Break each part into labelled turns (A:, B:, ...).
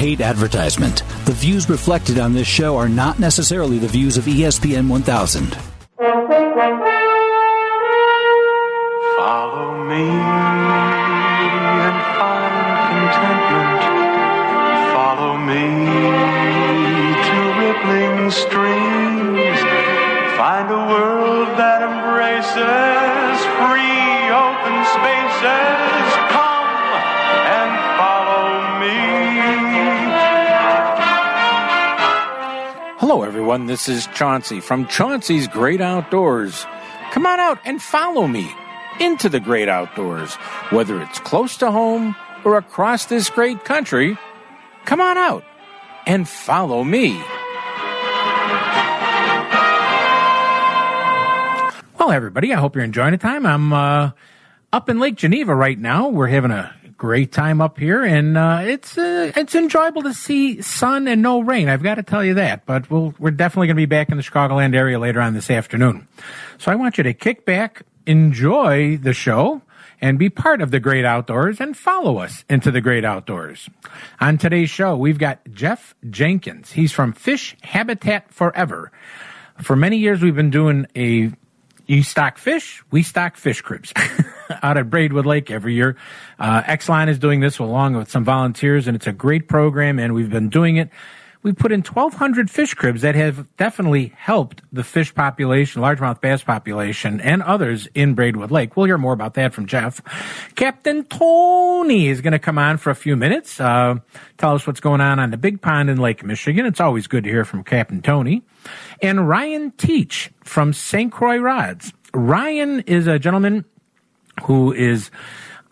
A: paid advertisement. The views reflected on this show are not necessarily the views of ESPN 1000.
B: This is Chauncey from Chauncey's Great Outdoors. Come on out and follow me into the great outdoors, whether it's close to home or across this great country. Come on out and follow me. Well, everybody, I hope you're enjoying the time. I'm uh, up in Lake Geneva right now. We're having a great time up here, and uh, it's uh, it's enjoyable to see sun and no rain. I've got to tell you that. But we'll, we're definitely going to be back in the Chicagoland area later on this afternoon. So I want you to kick back, enjoy the show, and be part of the great outdoors, and follow us into the great outdoors. On today's show, we've got Jeff Jenkins. He's from Fish Habitat Forever. For many years, we've been doing a you stock fish, we stock fish cribs out at Braidwood Lake every year. Uh, Exelon is doing this along with some volunteers, and it's a great program, and we've been doing it. We put in 1,200 fish cribs that have definitely helped the fish population, largemouth bass population, and others in Braidwood Lake. We'll hear more about that from Jeff. Captain Tony is going to come on for a few minutes, uh, tell us what's going on on the big pond in Lake Michigan. It's always good to hear from Captain Tony. And Ryan Teach from St. Croix Rods. Ryan is a gentleman who is,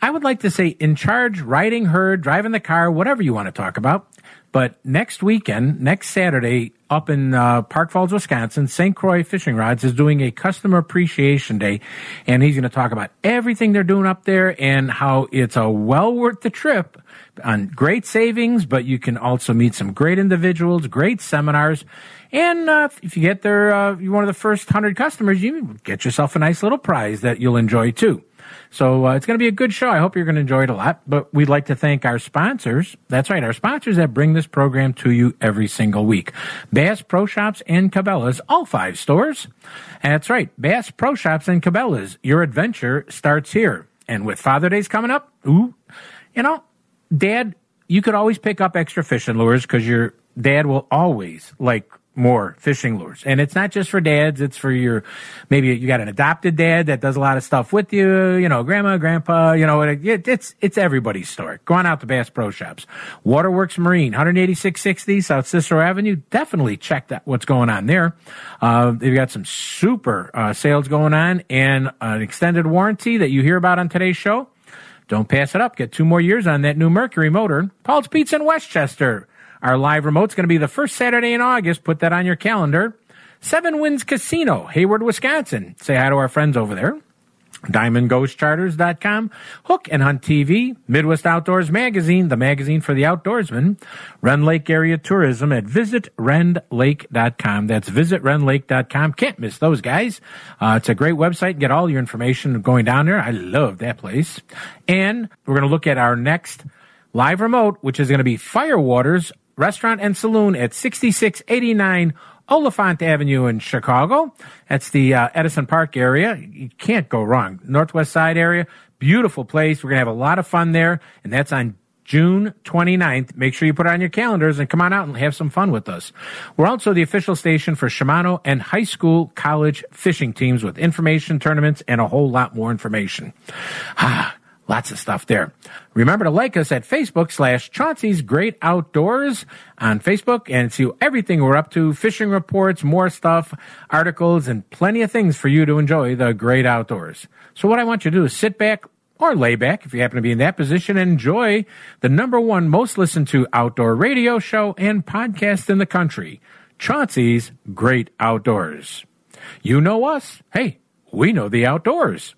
B: I would like to say, in charge, riding her, driving the car, whatever you want to talk about. But next weekend, next Saturday, up in uh, Park Falls, Wisconsin, St. Croix Fishing Rods is doing a customer appreciation day, and he's going to talk about everything they're doing up there and how it's a well worth the trip on great savings, but you can also meet some great individuals, great seminars. And uh, if you get there, uh, you're one of the first hundred customers, you get yourself a nice little prize that you'll enjoy too. So uh, it's going to be a good show. I hope you're going to enjoy it a lot. But we'd like to thank our sponsors. That's right, our sponsors that bring this program to you every single week. Bass Pro Shops and Cabela's, all five stores. That's right, Bass Pro Shops and Cabela's. Your adventure starts here. And with Father Day's coming up, ooh, you know, Dad, you could always pick up extra fishing lures because your dad will always like more fishing lures. And it's not just for dads, it's for your maybe you got an adopted dad that does a lot of stuff with you, you know, grandma, grandpa, you know, it, it's it's everybody's story. Go on out to Bass Pro Shops. Waterworks Marine, 18660 South Cicero Avenue. Definitely check that what's going on there. Uh, they've got some super uh, sales going on and an extended warranty that you hear about on today's show. Don't pass it up. Get two more years on that new Mercury motor. Paul's Pizza in Westchester. Our live remote's going to be the first Saturday in August. Put that on your calendar. Seven Winds Casino, Hayward, Wisconsin. Say hi to our friends over there. DiamondGhostCharters.com, Hook and Hunt TV, Midwest Outdoors Magazine, the magazine for the outdoorsman, Rend Lake Area Tourism at visitrendlake.com. That's visitrendlake.com. Can't miss those guys. Uh, it's a great website. Get all your information going down there. I love that place. And we're going to look at our next live remote, which is going to be Firewaters Restaurant and Saloon at 6689 Oliphant Avenue in Chicago. That's the uh, Edison Park area. You can't go wrong. Northwest side area, beautiful place. We're going to have a lot of fun there, and that's on June 29th. Make sure you put it on your calendars and come on out and have some fun with us. We're also the official station for Shimano and high school college fishing teams with information, tournaments, and a whole lot more information. Ah, Lots of stuff there. Remember to like us at Facebook slash Chauncey's Great Outdoors on Facebook and see everything we're up to, fishing reports, more stuff, articles, and plenty of things for you to enjoy the great outdoors. So what I want you to do is sit back or lay back if you happen to be in that position and enjoy the number one most listened to outdoor radio show and podcast in the country, Chauncey's Great Outdoors. You know us. Hey, we know the outdoors.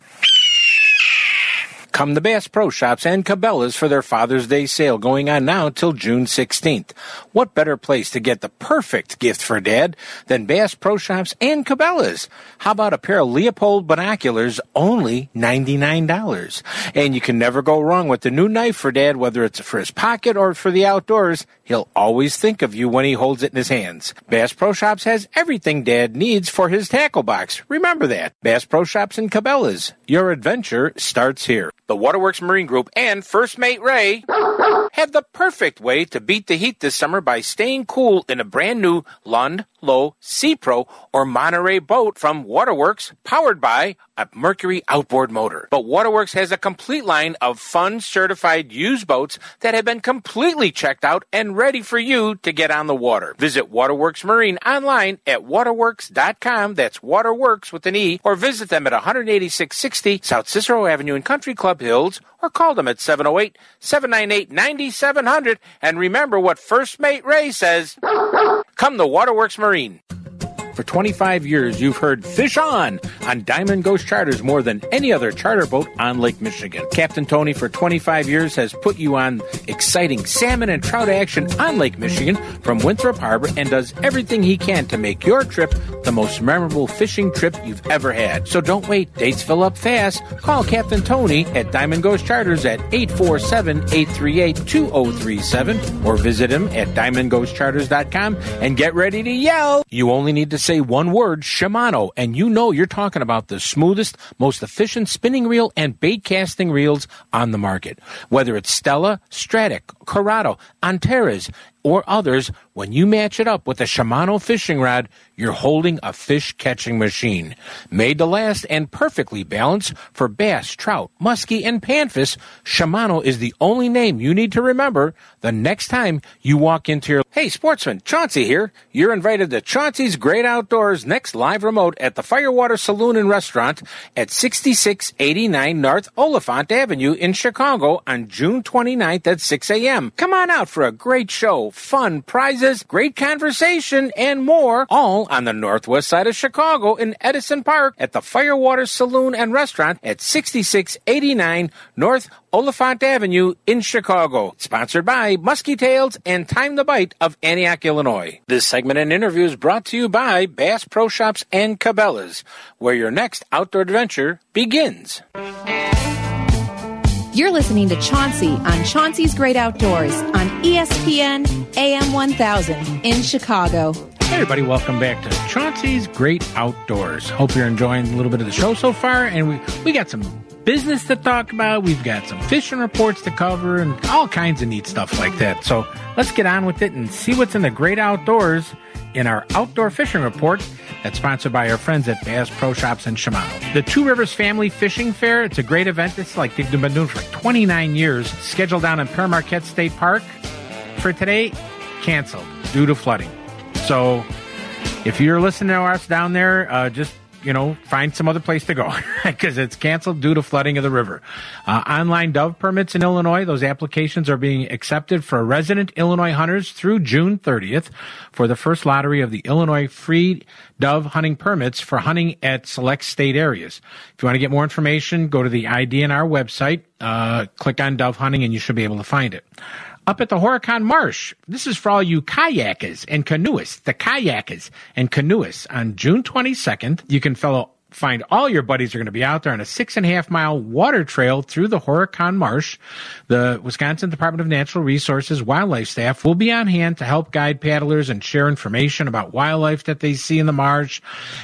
B: Come to Bass Pro Shops and Cabela's for their Father's Day sale going on now till June 16th. What better place to get the perfect gift for Dad than Bass Pro Shops and Cabela's? How about a pair of Leupold binoculars, only $99? And you can never go wrong with the new knife for Dad, whether it's for his pocket or for the outdoors. He'll always think of you when he holds it in his hands. Bass Pro Shops has everything Dad needs for his tackle box. Remember that. Bass Pro Shops and Cabela's. Your adventure starts here. The Waterworks Marine Group and First Mate Ray have the perfect way to beat the heat this summer by staying cool in a brand new Lund, Sea Pro, or Monterey boat from Waterworks, powered by a Mercury outboard motor. But Waterworks has a complete line of fun certified used boats that have been completely checked out and ready for you to get on the water. Visit Waterworks Marine online at waterworks.com. That's Waterworks with an E, or visit them at 18660 South Cicero Avenue in Country Club Hills, or call them at 708 798 9700. And remember what First Mate Ray says come to Waterworks Marine jarring. For 25 years, you've heard Fish On on Diamond Ghost Charters more than any other charter boat on Lake Michigan. Captain Tony, for 25 years, has put you on exciting salmon and trout action on Lake Michigan from Winthrop Harbor and does everything he can to make your trip the most memorable fishing trip you've ever had. So don't wait. Dates fill up fast. Call Captain Tony at Diamond Ghost Charters at 847-838-2037 or visit him at diamondghostcharters.com and get ready to yell. You only need to say one word, Shimano, and you know you're talking about the smoothest, most efficient spinning reel and bait casting reels on the market. Whether it's Stella, Stratic, Curado, Antares, or others, when you match it up with a Shimano fishing rod, you're holding a fish catching machine. Made to last and perfectly balanced for bass, trout, muskie, and panfish, Shimano is the only name you need to remember the next time you walk into your. Hey, sportsman, Chauncey here. You're invited to Chauncey's Great Outdoors next live remote at the Firewater Saloon and Restaurant at 6689 North Oliphant Avenue in Chicago on June 29th at 6 a.m. Come on out for a great show, fun, prizes, great conversation, and more, all on the northwest side of Chicago in Edison Park at the Firewater Saloon and Restaurant at 6689 North Oliphant Avenue in Chicago. Sponsored by Muskie Tails and Time the Bite of Antioch, Illinois. This segment and interview is brought to you by Bass Pro Shops and Cabela's, where your next outdoor adventure begins.
C: You're listening to Chauncey on Chauncey's Great Outdoors on ESPN AM 1000 in Chicago.
B: Hey everybody, welcome back to Chauncey's Great Outdoors. Hope you're enjoying a little bit of the show so far, and we we got some business to talk about. We've got some fishing reports to cover, and all kinds of neat stuff like that. So let's get on with it and see what's in the great outdoors in our outdoor fishing report that's sponsored by our friends at Bass Pro Shops and Shimano. The Two Rivers Family Fishing Fair, it's a great event. It's like they've been doing for like 29 years. Scheduled down in Pere Marquette State Park. For today, canceled due to flooding. So if you're listening to us down there, uh, just you know, find some other place to go because it's canceled due to flooding of the river. Uh, online dove permits in Illinois, those applications are being accepted for resident Illinois hunters through June 30th for the first lottery of the Illinois free dove hunting permits for hunting at select state areas. If you want to get more information, go to the IDNR website, uh, click on dove hunting, and you should be able to find it up at the Horicon Marsh. This is for all you kayakers and canoeists, the kayakers and canoeists on June 22nd. You can fellow find all your buddies are going to be out there on a six and a half mile water trail through the Horicon Marsh. The Wisconsin Department of Natural Resources wildlife staff will be on hand to help guide paddlers and share information about wildlife that they see in the marsh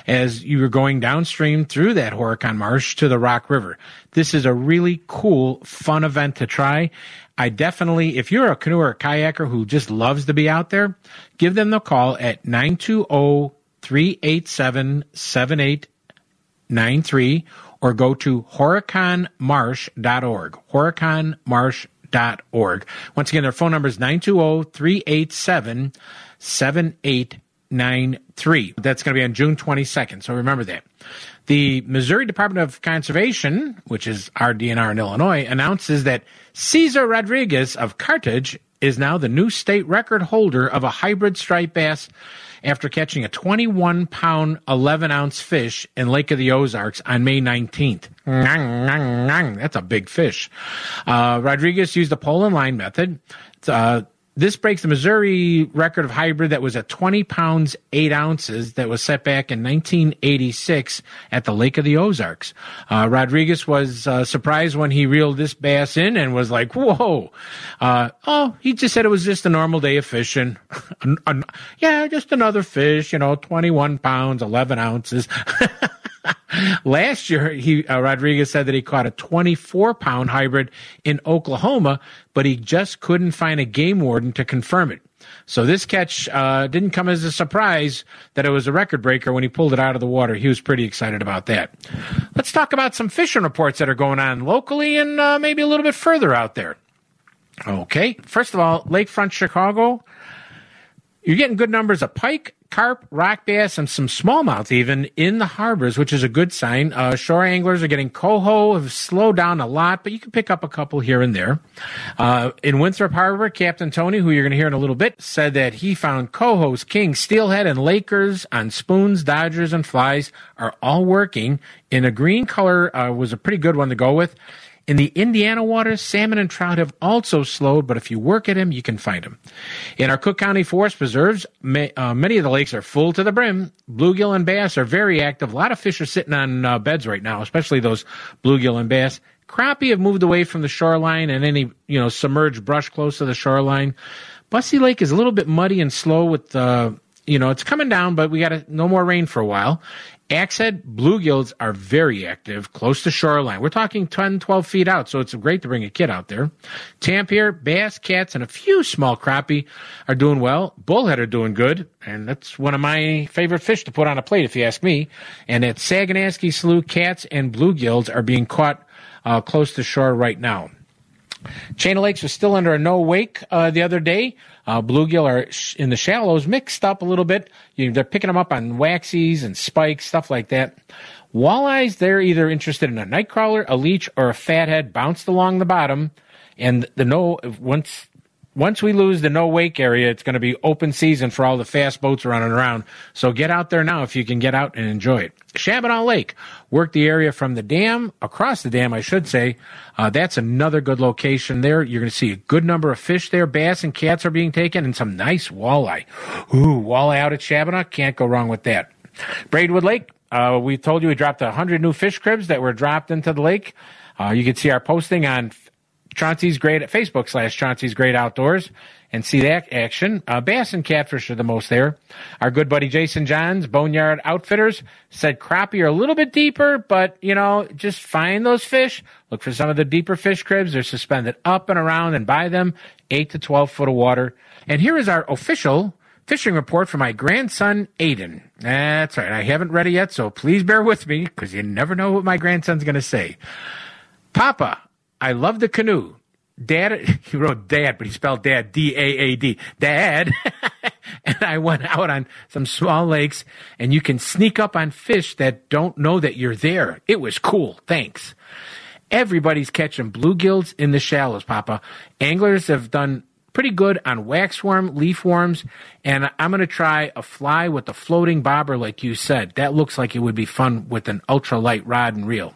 B: as you are going downstream through that Horicon Marsh to the Rock River. This is a really cool, fun event to try. I definitely, if you're a canoe or a kayaker who just loves to be out there, give them the call at 920 387 7893 or go to horiconmarsh.org. horiconmarsh.org. Once again, their phone number is 920 387 7893. That's going to be on June 22nd, so remember that. The Missouri Department of Conservation, which is our DNR in Illinois, announces that Cesar Rodriguez of Carthage is now the new state record holder of a hybrid striped bass after catching a 21 pound, 11 ounce fish in Lake of the Ozarks on May 19th. That's a big fish. Uh, Rodriguez used the pole and line method. Uh, this breaks the Missouri record of hybrid that was at 20 pounds, 8 ounces that was set back in 1986 at the Lake of the Ozarks. Uh, Rodriguez was uh, surprised when he reeled this bass in and was like, whoa. Uh, oh, he just said it was just a normal day of fishing. yeah, just another fish, you know, 21 pounds, 11 ounces. Last year, he uh, Rodriguez said that he caught a 24 pound hybrid in Oklahoma, but he just couldn't find a game warden to confirm it. So this catch uh, didn't come as a surprise that it was a record breaker when he pulled it out of the water. He was pretty excited about that. Let's talk about some fishing reports that are going on locally and uh, maybe a little bit further out there. Okay, first of all, Lakefront Chicago, you're getting good numbers of pike, carp, rock bass, and some smallmouth even in the harbors, which is a good sign. Uh, shore anglers are getting coho, have slowed down a lot, but you can pick up a couple here and there. Uh, in Winthrop Harbor, Captain Tony, who you're going to hear in a little bit, said that he found cohos, kings, steelhead, and lakers on spoons, dodgers, and flies are all working. In a green color uh, was a pretty good one to go with. In the Indiana waters, salmon and trout have also slowed, but if you work at them, you can find them. In our Cook County Forest Preserves, may, uh, many of the lakes are full to the brim. Bluegill and bass are very active. A lot of fish are sitting on uh, beds right now, especially those bluegill and bass. Crappie have moved away from the shoreline and any, you know, submerged brush close to the shoreline. Busse Lake is a little bit muddy and slow with, uh, you know, it's coming down, but we got no more rain for a while. Axehead bluegills are very active close to shoreline. We're talking 10, 12 feet out, so it's great to bring a kid out there. Tampier, bass, cats, and a few small crappie are doing well. Bullhead are doing good, and that's one of my favorite fish to put on a plate, if you ask me. And at Saganashkee Slough, cats and bluegills are being caught uh, close to shore right now. Chain of Lakes was still under a no wake uh, the other day. Uh, bluegill are sh- in the shallows mixed up a little bit. You, they're picking them up on waxies and spikes, stuff like that. Walleyes, they're either interested in a nightcrawler, a leech, or a fathead bounced along the bottom. And the no, once once we lose the no wake area, it's going to be open season for all the fast boats running around. So get out there now if you can get out and enjoy it. Shabbona Lake, work the area from the dam, across the dam, I should say. Uh, that's another good location there. You're going to see a good number of fish there. Bass and cats are being taken and some nice walleye. Ooh, walleye out at Shabbona. Can't go wrong with that. Braidwood Lake, uh, we told you we dropped 100 new fish cribs that were dropped into the lake. Uh, you can see our posting on Chauncey's Great at Facebook slash Chauncey's Great Outdoors and see that action. Uh, bass and catfish are the most there. Our good buddy Jason Johns, Boneyard Outfitters, said crappie are a little bit deeper, but you know, just find those fish. Look for some of the deeper fish cribs. They're suspended up and around and buy them eight to 12 foot of water. And here is our official fishing report for my grandson, Aiden. That's right. I haven't read it yet, so please bear with me because you never know what my grandson's going to say. Papa, I love the canoe. Dad, he wrote dad, but he spelled dad, D-A-A-D. Dad. and I went out on some small lakes and you can sneak up on fish that don't know that you're there. It was cool. Thanks. Everybody's catching bluegills in the shallows, Papa. Anglers have done pretty good on waxworm, leaf worms, and I'm going to try a fly with a floating bobber like you said. That looks like it would be fun with an ultralight rod and reel.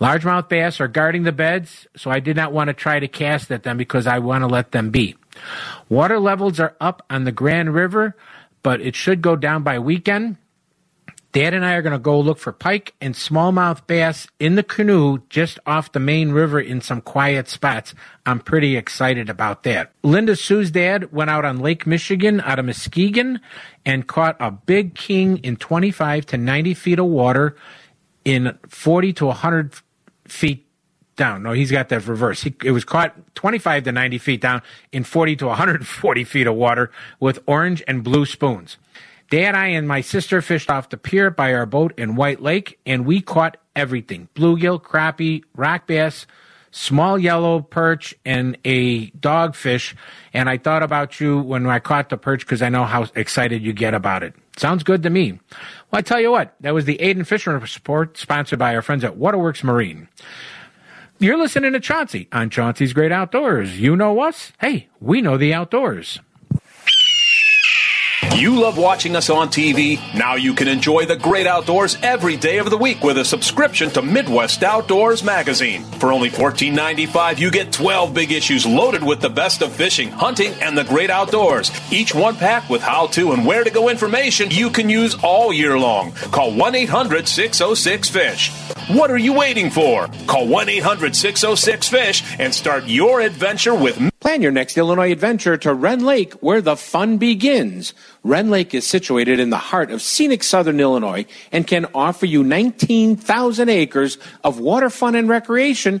B: Largemouth bass are guarding the beds, so I did not want to try to cast at them because I want to let them be. Water levels are up on the Grand River, but it should go down by weekend. Dad and I are going to go look for pike and smallmouth bass in the canoe just off the main river in some quiet spots. I'm pretty excited about that. Linda Sue's dad went out on Lake Michigan out of Muskegon and caught a big king in 25 to 90 feet of water in 40 to 100 feet down. No, he's got that reverse. He, it was caught 25 to 90 feet down in 40 to 140 feet of water with orange and blue spoons. Dad, I, and my sister fished off the pier by our boat in White Lake, and we caught everything bluegill, crappie, rock bass, small yellow perch, and a dogfish. And I thought about you when I caught the perch because I know how excited you get about it. Sounds good to me. Well, I tell you what, that was the Aiden Fisher Report sponsored by our friends at Waterworks Marine. You're listening to Chauncey on Chauncey's Great Outdoors. You know us. Hey, we know the outdoors.
D: You love watching us on TV? Now you can enjoy the great outdoors every day of the week with a subscription to Midwest Outdoors magazine. For only $14.95, you get 12 big issues loaded with the best of fishing, hunting, and the great outdoors. Each one packed with how to and where to go information you can use all year long. Call 1 800 606 FISH. What are you waiting for? Call 1 800 606 FISH and start your adventure with
E: Plan your next Illinois adventure to Rend Lake, where the fun begins. Rend Lake is situated in the heart of scenic southern Illinois and can offer you 19,000 acres of water fun and recreation,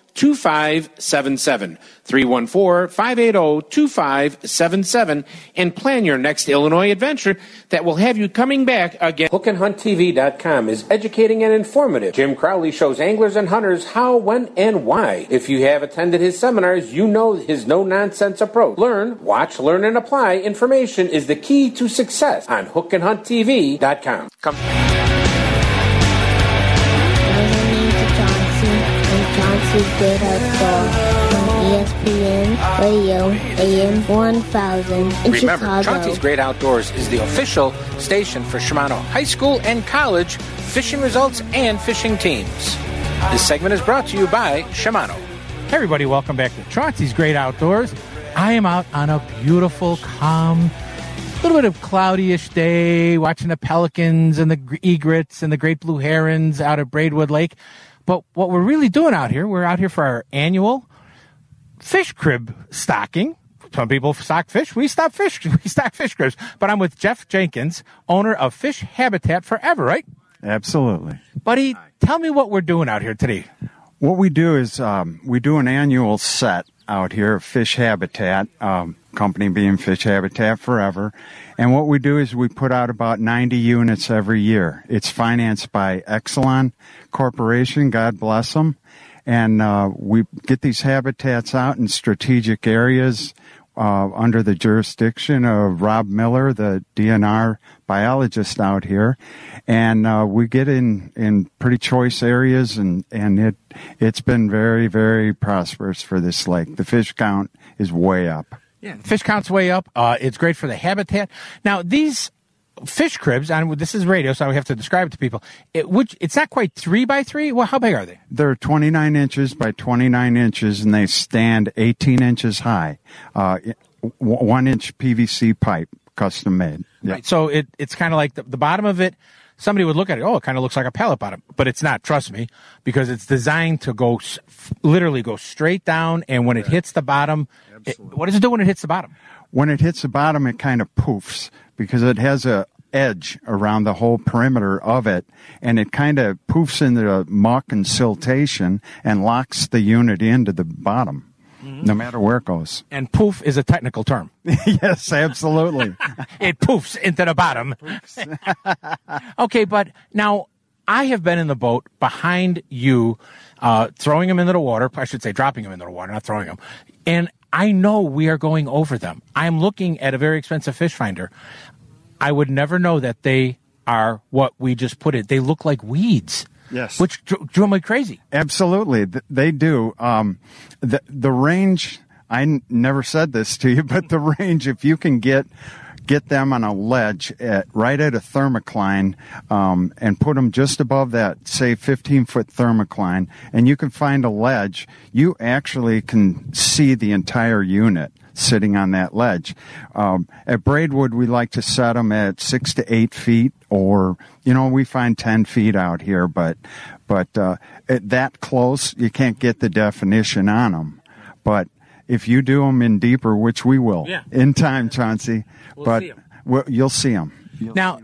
E: 2577. 314-580-2577 and plan your next Illinois adventure that will have you coming back again. HookandHuntTV.com is educating and informative. Jim Crowley shows anglers and hunters how, when, and why. If you have attended his seminars, you know his no-nonsense approach. Learn, watch, learn, and apply. Information is the key to success on HookandHuntTV.com. Come.
F: Chauncey's Great Outdoors on ESPN Radio AM 1000 in
E: Remember,
F: Chicago.
E: Chauncey's Great Outdoors is the official station for Shimano High School and College fishing results and fishing teams. This segment is brought to you by Shimano.
B: Hey everybody, welcome back to Chauncey's Great Outdoors. I am out on a beautiful, calm, little bit of cloudyish day, watching the pelicans and the egrets and the great blue herons out at Braidwood Lake. But what we're really doing out here, we're out here for our annual fish crib stocking. Some people stock fish. We stock fish. We stock fish cribs. But I'm with Jeff Jenkins, owner of Fish Habitat Forever, right?
G: Absolutely.
B: Buddy, tell me what we're doing out here today.
G: What we do is um, we do an annual set out here of Fish Habitat, um, company being Fish Habitat Forever. And what we do is we put out about 90 units every year. It's financed by Exelon Corporation, God bless them. And uh, we get these habitats out in strategic areas uh, under the jurisdiction of Rob Miller, the DNR biologist out here, and uh, we get in in pretty choice areas, and and it it's been very very prosperous for this lake. The fish count is way up.
B: Yeah, fish count's way up. Uh, it's great for the habitat. Now these fish cribs, and this is radio, so I have to describe it to people. It which it's not quite three by three. Well, how big are they?
G: They're 29 inches by 29 inches, and they stand 18 inches high. Uh, one inch PVC pipe, custom made. Yeah.
B: Right. So it it's kind of like the, the bottom of it. Somebody would look at it. Oh, it kind of looks like a pallet bottom, but it's not. Trust me, because it's designed to go literally go straight down, and when it hits the bottom, it, what does it do when it hits the bottom?
G: when it hits the bottom, it kind of poofs because it has a edge around the whole perimeter of it, and it kind of poofs into the muck and siltation and locks the unit into the bottom, no matter where it goes.
B: And poof is a technical term.
G: yes, absolutely.
B: it poofs into the bottom. okay, but now I have been in the boat behind you, uh, throwing them into the water. I should say dropping them into the water, not throwing them. And I know we are going over them. I'm looking at a very expensive fish finder. I would never know that they are what we just put it. They look like weeds.
G: Yes.
B: Which dr- drove me crazy.
G: Absolutely, they do. Um, the the range. I n- never said this to you, but the range. If you can get get them on a ledge at right at a thermocline um, and put them just above that, say, 15 foot thermocline, and you can find a ledge, you actually can see the entire unit sitting on that ledge. Um, at Braidwood, we like to set them at six to eight feet, or you know, we find ten feet out here, but but uh, at that close, you can't get the definition on them. But if you do them in deeper, which we will
B: Yeah.
G: in time, Chauncey, but
B: see 'em.
G: we'll, you'll see them.
B: Now,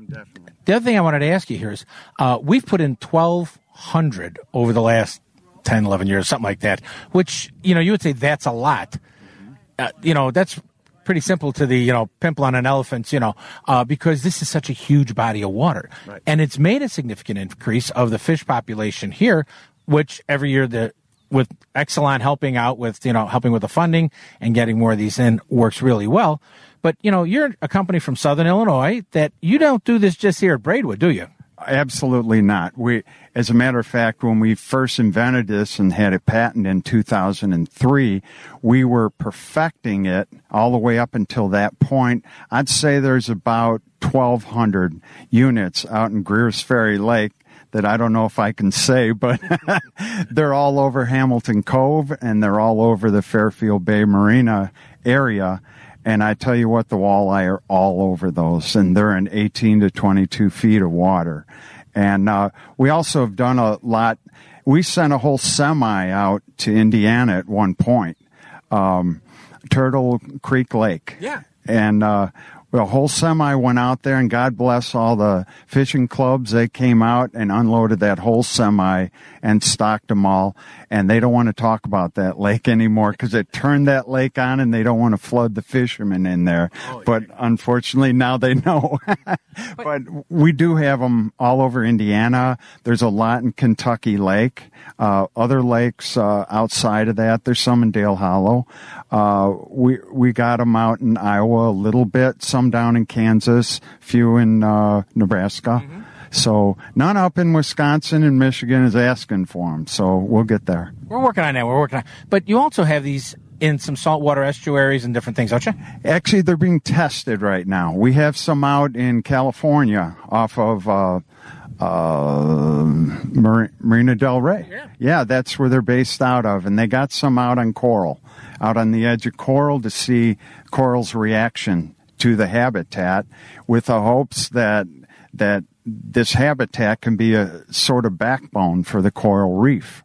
B: the other thing I wanted to ask you here is uh, we've put in 1,200 over the last 10, 11 years, something like that, which, you know, you would say that's a lot. Uh, you know, that's pretty simple to the you know pimple on an elephant, you know, uh, because this is such a huge body of water,
E: Right.
B: and it's made a significant increase of the fish population here, which every year the with Exelon helping out with you know helping with the funding and getting more of these in works really well. But you know, you're a company from Southern Illinois that you don't do this just here at Braidwood, do you?
G: Absolutely not. We, as a matter of fact, when we first invented this and had a patent in 2003, we were perfecting it all the way up until that point. I'd say there's about 1,200 units out in Greer's Ferry Lake that I don't know if I can say, but they're all over Hamilton Cove and they're all over the Fairfield Bay Marina area. And I tell you what, the walleye are all over those, and they're in 18 to 22 feet of water. And uh, we also have done a lot. We sent a whole semi out to Indiana at one point, um, Turtle Creek Lake.
B: Yeah.
G: And uh, the whole semi went out there, and God bless all the fishing clubs. They came out and unloaded that whole semi and stocked them all. And they don't want to talk about that lake anymore because it turned that lake on, and they don't want to flood the fishermen in there. but unfortunately, now they know. but we do have them all over Indiana. There's a lot in Kentucky Lake. Uh, other lakes uh, outside of that. There's some in Dale Hollow. Uh, we we got them out in Iowa a little bit. Some down in Kansas. Few in uh, Nebraska. So none up in Wisconsin and Michigan is asking for them. So we'll get there.
B: We're working on that. We're working on. But you also have these in some saltwater estuaries and different things, don't you?
G: Actually, they're being tested right now. We have some out in California off of uh, uh, Mar- Marina Del Rey.
B: Yeah.
G: that's where they're based out of. And they got some out on coral, out on the edge of coral to see coral's reaction to the habitat with the hopes that that this habitat can be a sort of backbone for the coral reef.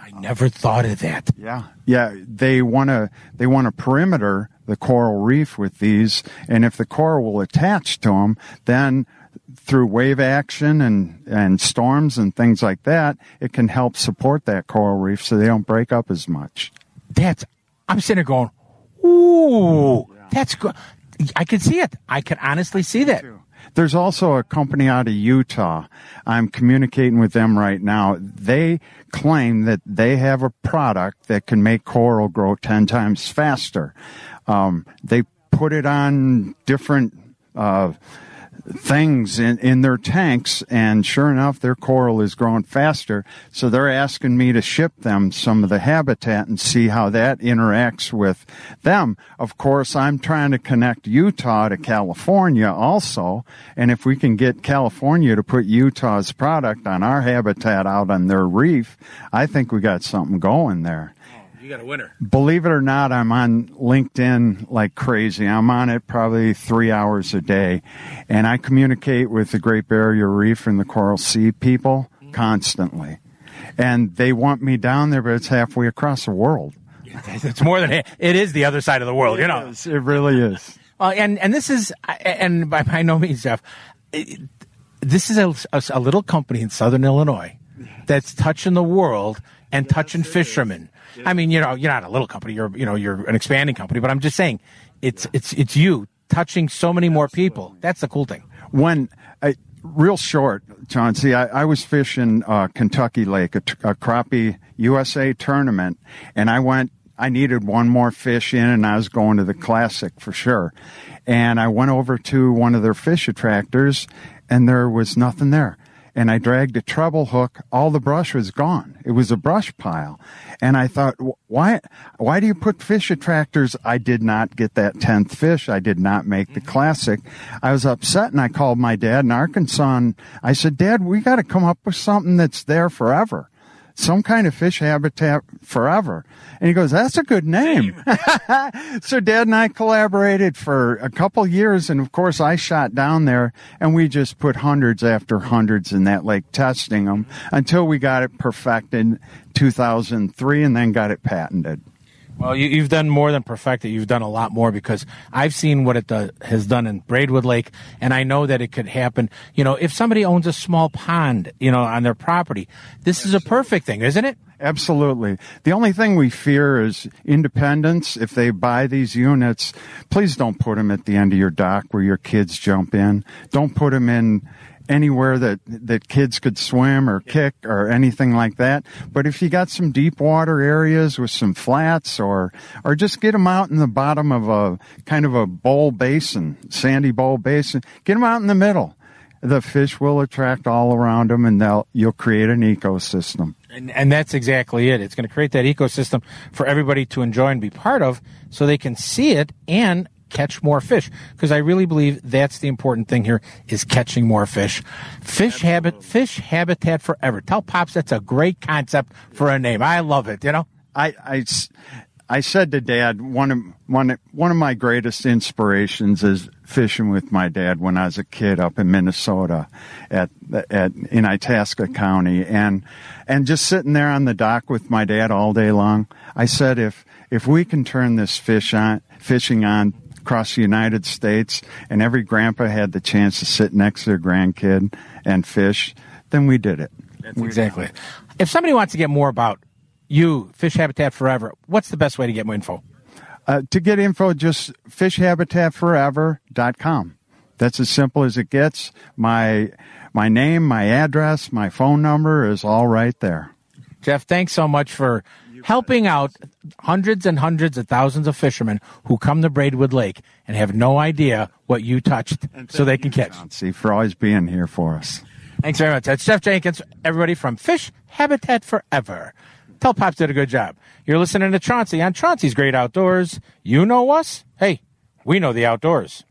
B: I never thought of that.
G: Yeah, yeah. They want to they want to perimeter the coral reef with these, and if the coral will attach to them, then through wave action and and storms and things like that, it can help support that coral reef so they don't break up as much.
B: That's. I'm sitting there going, ooh, that's good. I can see it. I can honestly see that.
G: There's also a company out of Utah. I'm communicating with them right now. They claim that they have a product that can make coral grow 10 times faster. Um, they put it on different uh, things in, in their tanks, and sure enough, their coral is growing faster. So they're asking me to ship them some of the habitat and see how that interacts with them. Of course, I'm trying to connect Utah to California also, and if we can get California to put Utah's product on our habitat out on their reef, I think we got something going there
B: You got a winner.
G: believe it or not, I'm on LinkedIn like crazy. I'm on it probably three hours a day, and I communicate with the Great Barrier Reef and the Coral Sea people constantly. And they want me down there, but it's halfway across the world.
B: It's more than it is the other side of the world. You know.
G: It is. It really is.
B: Uh, and and this is and by, by no means, Jeff. it- This is a, a, a little company in Southern Illinois that's touching the world and touching fishermen. I mean, you know, you're not a little company. You're you know you're an expanding company, but I'm just saying, it's it's it's you touching so many more people. That's the cool thing.
G: when I, real short, John. See, I, I was fishing uh, Kentucky Lake, a crappie USA tournament, and I went. I needed one more fish in, and I was going to the classic for sure. And I went over to one of their fish attractors, and there was nothing there. And I dragged a treble hook. All the brush was gone. It was a brush pile. And I thought, why, why do you put fish attractors? I did not get that 10th fish. I did not make the mm-hmm. classic. I was upset and I called my dad in Arkansas and I said, Dad, we got to come up with something that's there forever. Some kind of fish habitat forever. And he goes, that's a good name. so dad and I collaborated for a couple years. And of course I shot down there and we just put hundreds after hundreds in that lake testing them until we got it perfected 2003 and then got it patented.
B: Well, you, you've done more than perfected. You've done a lot more because I've seen what it has done in Braidwood Lake, and I know that it could happen. You know, if somebody owns a small pond, you know, on their property, this is a perfect thing, isn't it?
G: Absolutely. The only thing we fear is independence. If they buy these units, please don't put them at the end of your dock where your kids jump in. Don't put them in anywhere that, that kids could swim or kick or anything like that. But if you got some deep water areas with some flats or, or just get them out in the bottom of a kind of a bowl basin, sandy bowl basin, get them out in the middle. The fish will attract all around them and they'll, you'll create an ecosystem.
B: And, and that's exactly it. It's going to create that ecosystem for everybody to enjoy and be part of so they can see it and catch more fish because I really believe that's the important thing here is catching more fish. Fish habit, fish habitat forever. Tell pops that's a great concept for a name. I love it. You know.
G: I, I, I said to dad, one of, one, one of my greatest inspirations is fishing with my dad when I was a kid up in Minnesota at, at, in Itasca County and, and just sitting there on the dock with my dad all day long. I said, if, if we can turn this fish on, fishing on across the United States and every grandpa had the chance to sit next to their grandkid and fish, then we did it.
B: That's exactly. If somebody wants to get more about you, Fish Habitat Forever, what's the best way to get more info?
G: Uh, to get info, just fishhabitatforever.com. That's as simple as it gets. My my name, my address, my phone number is all right there.
B: Jeff, thanks so much for helping out hundreds and hundreds of thousands of fishermen who come to Braidwood Lake and have no idea what you touched so they can catch.
G: See, for always being here for us.
B: Thanks very much. That's Jeff Jenkins, everybody from Fish Habitat Forever. Tell Pops did a good job. You're listening to Chauncey on Chauncey's Great Outdoors. You know us? Hey, we know the outdoors.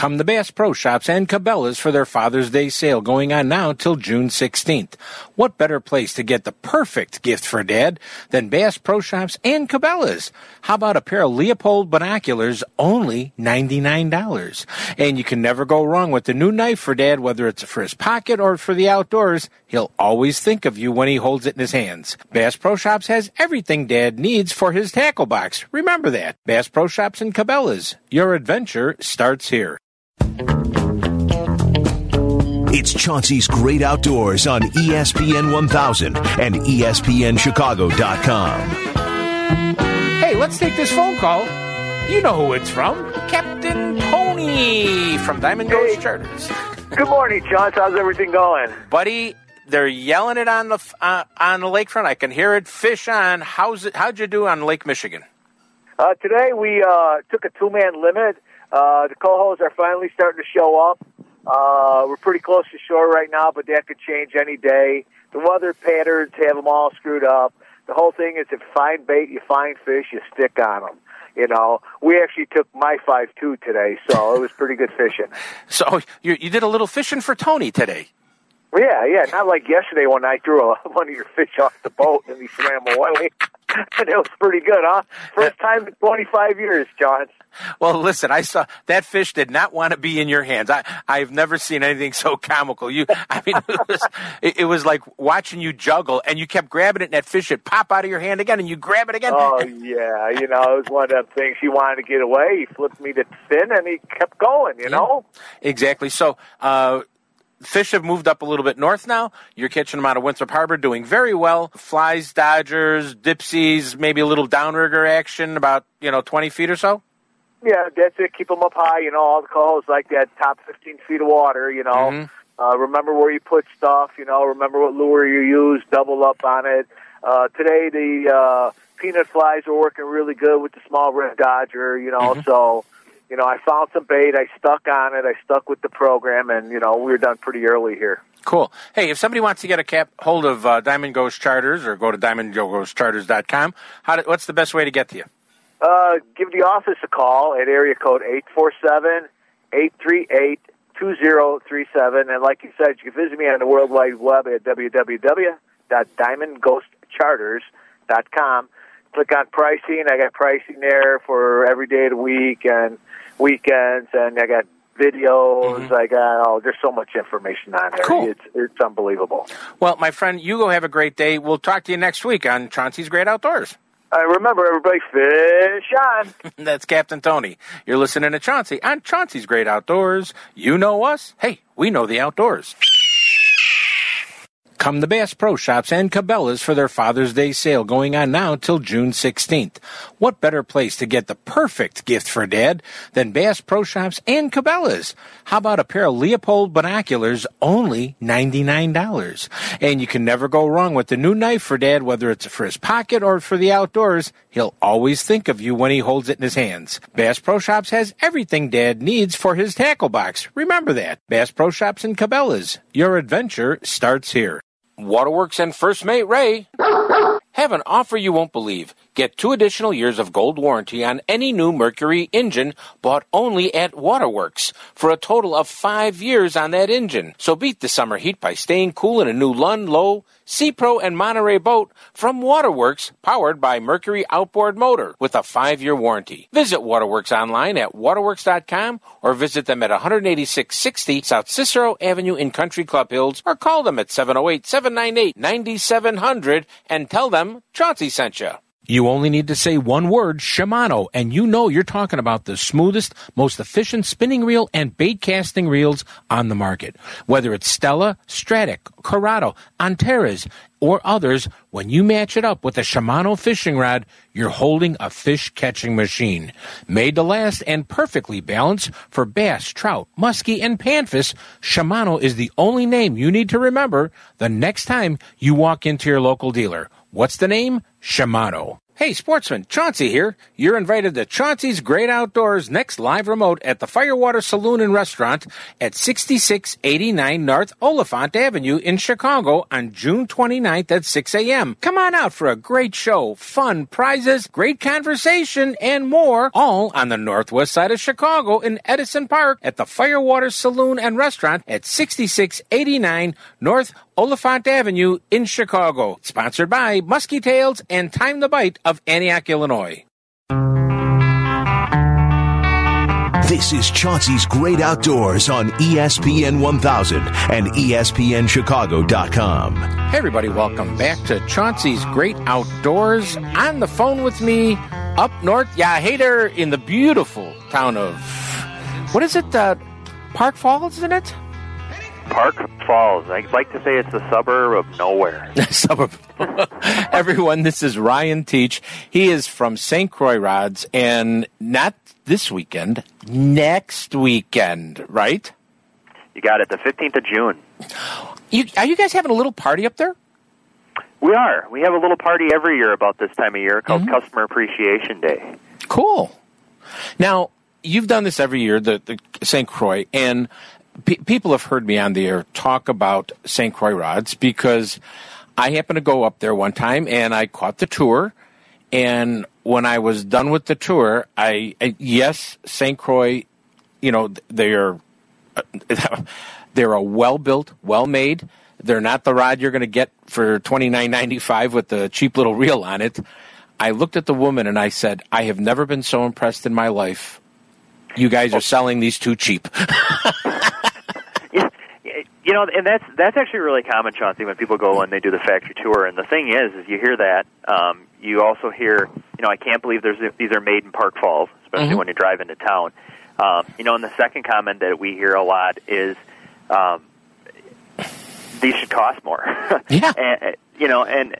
B: Come to Bass Pro Shops and Cabela's for their Father's Day sale going on now till June 16th. What better place to get the perfect gift for Dad than Bass Pro Shops and Cabela's? How about a pair of Leupold binoculars, only $99? And you can never go wrong with the new knife for Dad, whether it's for his pocket or for the outdoors. He'll always think of you when he holds it in his hands. Bass Pro Shops has everything Dad needs for his tackle box. Remember that. Bass Pro Shops and Cabela's. Your adventure starts here.
H: It's Chauncey's Great Outdoors on ESPN 1000 and ESPNChicago.com.
B: Hey, let's take this phone call. You know who it's from. Captain Tony from Diamond Ghost
I: Hey.
B: Charters.
I: Good morning, John. How's everything going?
B: Buddy, they're yelling it on the uh, on the lakefront. I can hear it. Fish on. How's it? How'd you do on Lake Michigan?
I: Uh, today we uh, took a two-man limit. Uh, the cohos are finally starting to show up. Uh, we're pretty close to shore right now, but that could change any day. The weather patterns have them all screwed up. The whole thing is if you find bait, you find fish, you stick on them. You know, we actually took my five two today, so it was pretty good fishing.
B: So you you did a little fishing for Tony today.
I: Yeah, yeah, not like yesterday when I threw a, one of your fish off the boat and he swam away. and it was pretty good, huh? First time in 25 years, John.
B: Well, listen, I saw that fish did not want to be in your hands. I I've never seen anything so comical. You, I mean, it was it, it was like watching you juggle, and you kept grabbing it, and that fish would pop out of your hand again, and you grab it again.
I: Oh, yeah, you know, it was one of them things. He wanted to get away. He flipped me to fin and he kept going, you know?
B: Exactly. So, uh, fish have moved up a little bit north now. You're catching them out of Winthrop Harbor, doing very well. Flies, dodgers, dipsies, maybe a little downrigger action, about you know 20 feet or so.
I: Yeah, that's it. Keep them up high, you know, all the calls like that top 15 feet of water, you know.
B: Mhm.
I: Uh, remember where you put stuff, you know, remember what lure you use, double up on it. Uh, today the uh, peanut flies are working really good with the small red dodger, you know, so, you know, I found some bait, I stuck on it, I stuck with the program, and, you know, we were done pretty early here.
B: Cool. Hey, if somebody wants to get a cap hold of uh, Diamond Ghost Charters or go to diamondghostcharters.com, how do, what's the best way to get to you?
I: Uh, give the office a call at area code eight four seven eight three eight two zero three seven, and like you said, you can visit me on the World Wide Web at www.diamondghostcharters.com. Click on pricing. I got pricing there for every day of the week and weekends, and I got videos. Like, uh, oh, there's so much information on there.
B: Cool.
I: It's it's unbelievable.
B: Well, my friend, you go have a great day. We'll talk to you next week on Chauncey's Great Outdoors.
I: I remember everybody fish on.
B: That's Captain Tony. You're listening to Chauncey on Chauncey's Great Outdoors. You know us. Hey, we know the outdoors. Come to Bass Pro Shops and Cabela's for their Father's Day sale going on now till June 16th. What better place to get the perfect gift for Dad than Bass Pro Shops and Cabela's? How about a pair of Leupold binoculars, only $99? And you can never go wrong with the new knife for Dad, whether it's for his pocket or for the outdoors. He'll always think of you when he holds it in his hands. Bass Pro Shops has everything Dad needs for his tackle box. Remember that. Bass Pro Shops and Cabela's. Your adventure starts here. Waterworks and First Mate Ray have an offer you won't believe. Get two additional years of gold warranty on any new Mercury engine bought only at Waterworks for a total of five years on that engine. So beat the summer heat by staying cool in a new Lund, Low, Pro, and Monterey boat from Waterworks, powered by Mercury outboard motor with a five-year warranty. Visit Waterworks online at waterworks.com or visit them at 18660 South Cicero Avenue in Country Club Hills or call them at 708-798-9700 and tell them Chauncey sent you. You only need to say one word, Shimano, and you know you're talking about the smoothest, most efficient spinning reel and bait casting reels on the market. Whether it's Stella, Stratic, Curado, Antares, or others, when you match it up with a Shimano fishing rod, you're holding a fish catching machine. Made to last and perfectly balanced for bass, trout, muskie, and panfish, Shimano is the only name you need to remember the next time you walk into your local dealer. What's the name? Shimano. Hey, sportsman, Chauncey here. You're invited to Chauncey's Great Outdoors next live remote at the Firewater Saloon and Restaurant at 6689 North Oliphant Avenue in Chicago on June 29th at 6 a.m. Come on out for a great show, fun, prizes, great conversation, and more, all on the northwest side of Chicago in Edison Park at the Firewater Saloon and Restaurant at 6689 North Oliphant Avenue in Chicago. Sponsored by Muskie Tails and Time the Bite of Antioch, Illinois.
H: This is Chauncey's Great Outdoors on ESPN 1000 and ESPNChicago.com.
B: Hey, everybody, welcome back to Chauncey's Great Outdoors. On the phone with me up north, there in the beautiful town of, what is it, uh, Park Falls, isn't it?
J: Park Falls. I'd like to say it's a suburb of nowhere.
B: suburb. Everyone, this is Ryan Teach. He is from St. Croix Rods, and not this weekend, next weekend, right?
J: You got it, the 15th of June.
B: You, are you guys having a little party up there?
J: We are. We have a little party every year about this time of year called mm-hmm. Customer Appreciation Day.
B: Cool. Now, you've done this every year, the, the St. Croix, and pe- people have heard me on the air talk about St. Croix rods because I happened to go up there one time and I caught the tour. And when I was done with the tour, I, I yes, St. Croix, you know, they're they're a well built, well made. They're not the rod you're going to get for twenty nine ninety five with the cheap little reel on it. I looked at the woman and I said, I have never been so impressed in my life. You guys are oh. selling these too cheap.
J: You know, and that's that's actually really common, Chauncey, when people go and they do the factory tour. And the thing is, is you hear that. Um, you also hear, you know, I can't believe there's these are made in Park Falls, especially
B: Mhm.
J: when you drive into town. Um, you know, and the second comment that we hear a lot is, um, these should cost more.
B: yeah.
J: and, uh, you know, and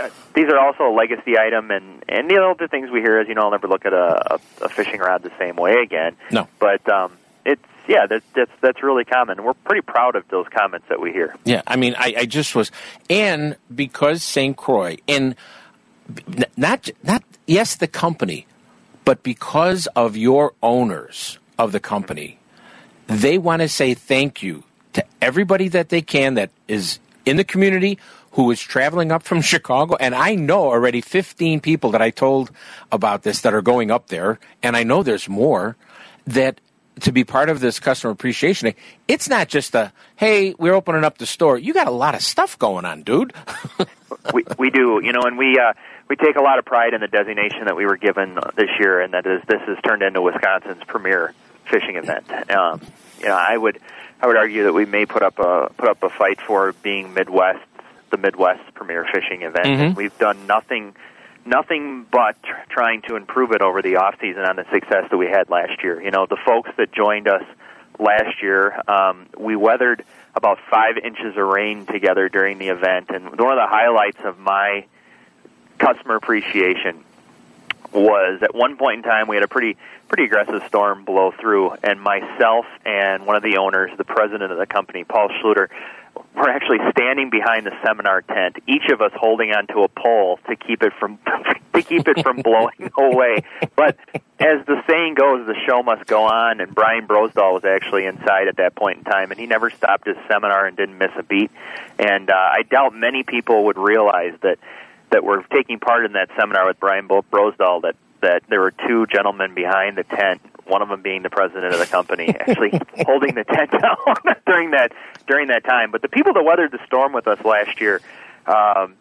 J: uh, these are also a legacy item, and and the other things we hear is, you know, I'll never look at a, a, a fishing rod the same way again.
B: No.
J: But um, it's yeah, that's that's that's really common. We're pretty proud of those comments that we hear.
B: Yeah, I mean, I, I just was, and because St. Croix, and not not yes, the company, but because of your owners of the company, they want to say thank you to everybody that they can that is in the community who is traveling up from Chicago. And I know already 15 people that I told about this that are going up there, and I know there's more that to be part of this customer appreciation day, it's not just a hey, we're opening up the store. You got a lot of stuff going on, dude.
J: we we do, you know, and we uh, we take a lot of pride in the designation that we were given this year, and that is this has turned into Wisconsin's premier fishing event. Um, you know, I would I would argue that we may put up a put up a fight for being Midwest the Midwest premier fishing event.
K: Mhm.
J: And we've done nothing nothing but tr- trying to improve it over the off season on the success that we had last year. You know, the folks that joined us last year, um, we weathered about five inches of rain together during the event, and one of the highlights of my customer appreciation was at one point in time we had a pretty pretty aggressive storm blow through, and myself and one of the owners, the president of the company, Paul Schluter, were actually standing behind the seminar tent, each of us holding onto a pole to keep it from to keep it from blowing away. But as the saying goes, the show must go on, and Brian Brosdahl was actually inside at that point in time, and he never stopped his seminar and didn't miss a beat. And uh, I doubt many people would realize that that were taking part in that seminar with Brian Brosdahl that that there were two gentlemen behind the tent, one of them being the president of the company, actually holding the tent down during that during that time. But the people that weathered the storm with us last year um,